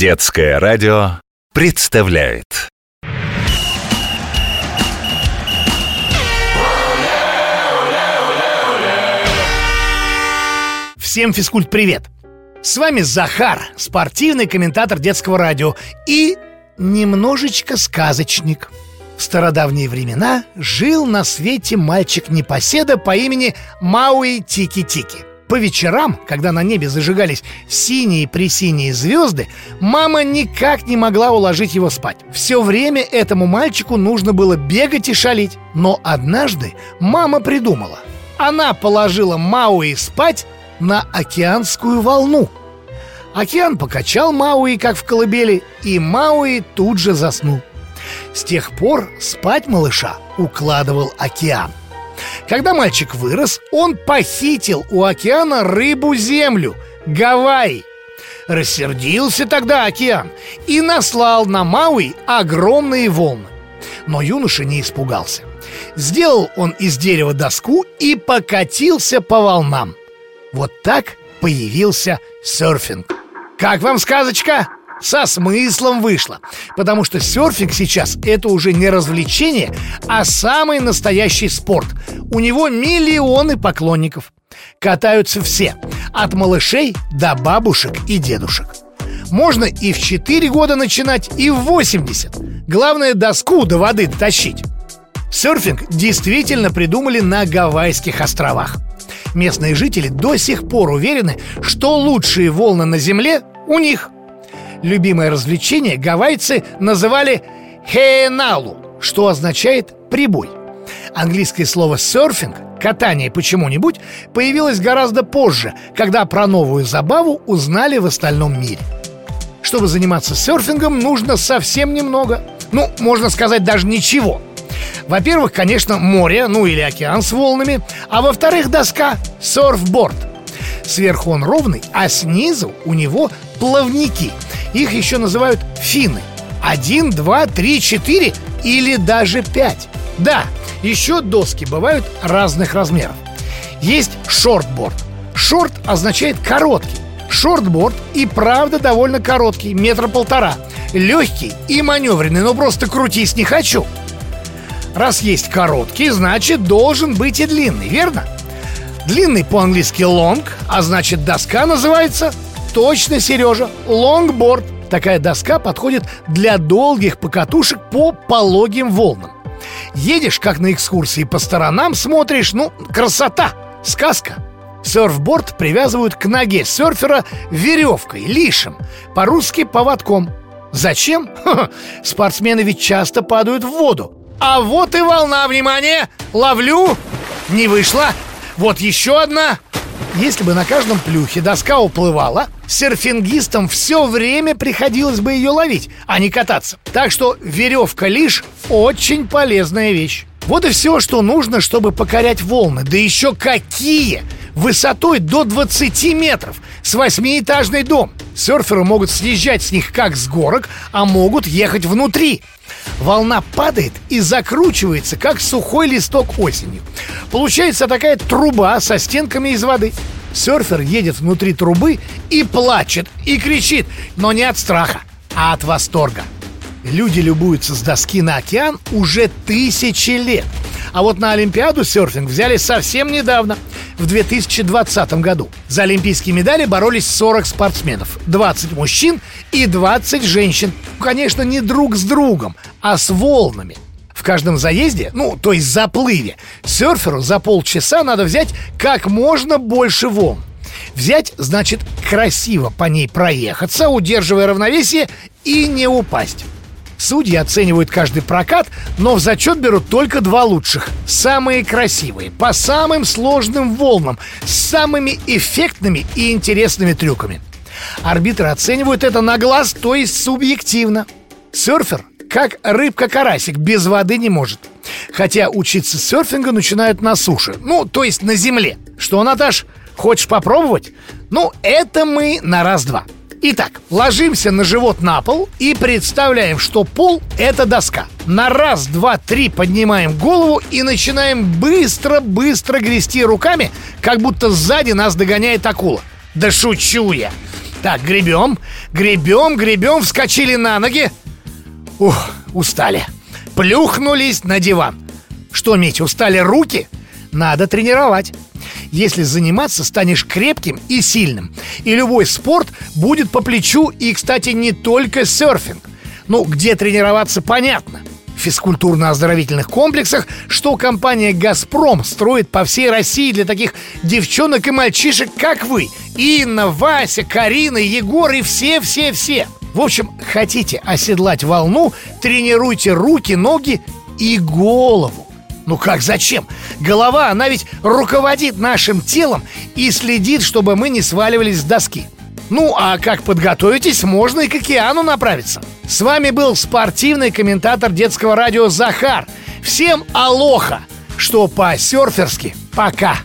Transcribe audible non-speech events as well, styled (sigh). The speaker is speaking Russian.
Детское радио представляет Всем физкульт привет! С вами Захар, спортивный комментатор детского радио и немножечко сказочник. В стародавние времена жил на свете мальчик-непоседа по имени Мауи Тики-Тики. По вечерам, когда на небе зажигались синие-пресиние звезды, мама никак не могла уложить его спать. Все время этому мальчику нужно было бегать и шалить. Но однажды мама придумала. Она положила Мауи спать на океанскую волну. Океан покачал Мауи, как в колыбели, и Мауи тут же заснул. С тех пор спать малыша укладывал океан. Когда мальчик вырос, он похитил у океана рыбу-землю – Гавайи. Рассердился тогда океан и наслал на Мауи огромные волны. Но юноша не испугался. Сделал он из дерева доску и покатился по волнам. Вот так появился серфинг. Как вам сказочка? Со смыслом вышла Потому что серфинг сейчас это уже не развлечение, а самый настоящий спорт. У него миллионы поклонников. Катаются все. От малышей до бабушек и дедушек. Можно и в 4 года начинать, и в 80 Главное доску до воды дотащить. Серфинг действительно придумали на Гавайских островах. Местные жители до сих пор уверены, что лучшие волны на Земле у них. Любимое развлечение гавайцы называли «хеналу», что означает «прибой». Английское слово «серфинг» — катание почему-нибудь — появилось гораздо позже, когда про новую забаву узнали в остальном мире. Чтобы заниматься серфингом, нужно совсем немного. Ну, можно сказать, даже ничего — во-первых, конечно, море, ну или океан с волнами, а во-вторых, доска – серфборд. Сверху он ровный, а снизу у него плавники. Их еще называют фины. Один, два, три, четыре или даже пять. Да, еще доски бывают разных размеров. Есть шортборд. Short означает короткий. Шортборд и правда довольно короткий, метра полтора. Легкий и маневренный, но просто крутись не хочу – Раз есть короткий, значит должен быть и длинный, верно? Длинный по-английски long, а значит доска называется точно, Сережа, лонгборд. Такая доска подходит для долгих покатушек по пологим волнам. Едешь, как на экскурсии, по сторонам смотришь, ну, красота, сказка. Серфборд привязывают к ноге серфера веревкой, leash ем, по-русски поводком. Зачем? (laughs) Спортсмены ведь часто падают в воду. А вот и волна, внимание! Ловлю! Не вышла! Вот еще одна! Если бы на каждом плюхе доска уплывала, серфингистам все время приходилось бы ее ловить, а не кататься. Так что веревка лишь очень полезная вещь. Вот и все, что нужно, чтобы покорять волны. Да еще какие! Высотой до 20 метров, с восьмиэтажный дом. Серферы могут съезжать с них как с горок, а могут ехать внутри. Волна падает и закручивается, как сухой листок осенью. Получается такая труба со стенками из воды. Серфер едет внутри трубы и плачет, и кричит, но не от страха, а от восторга. Люди любуются с доски на океан уже тысячи лет. А вот на Олимпиаду серфинг взяли совсем недавно, в 2020 году. За олимпийские медали боролись 40 спортсменов, 20 мужчин и 20 женщин. Конечно, не друг с другом, а с волнами. В каждом заезде, ну, то есть заплыве, серферу за полчаса надо взять как можно больше волн. Взять значит красиво по ней проехаться, удерживая равновесие и не упасть. Судьи оценивают каждый прокат, но в зачет берут только два лучших. Самые красивые, по самым сложным волнам, с самыми эффектными и интересными трюками. Арбитры оценивают это на глаз, то есть субъективно. Серфер, как рыбка-карасик, без воды не может. Хотя учиться серфингу начинают на суше, ну, то есть на земле. Что, Наташ, хочешь попробовать? Ну, это мы на раз-два. Итак, ложимся на живот на пол и представляем, что пол – это доска. На раз, два, три поднимаем голову и начинаем быстро-быстро грести руками, как будто сзади нас догоняет акула. Да шучу я! Так, гребем, гребем, гребем, вскочили на ноги Ух, устали Плюхнулись на диван Что, Митя, устали руки? Надо тренировать если заниматься, станешь крепким и сильным. И любой спорт будет по плечу, и, кстати, не только серфинг. Ну, где тренироваться, понятно. В физкультурно-оздоровительных комплексах, что компания «Газпром» строит по всей России для таких девчонок и мальчишек, как вы. Инна, Вася, Карина, Егор и все-все-все. В общем, хотите оседлать волну, тренируйте руки, ноги и голову. Ну как, зачем? Голова, она ведь руководит нашим телом и следит, чтобы мы не сваливались с доски. Ну, а как подготовитесь, можно и к океану направиться. С вами был спортивный комментатор детского радио Захар. Всем алоха, что по-серферски пока.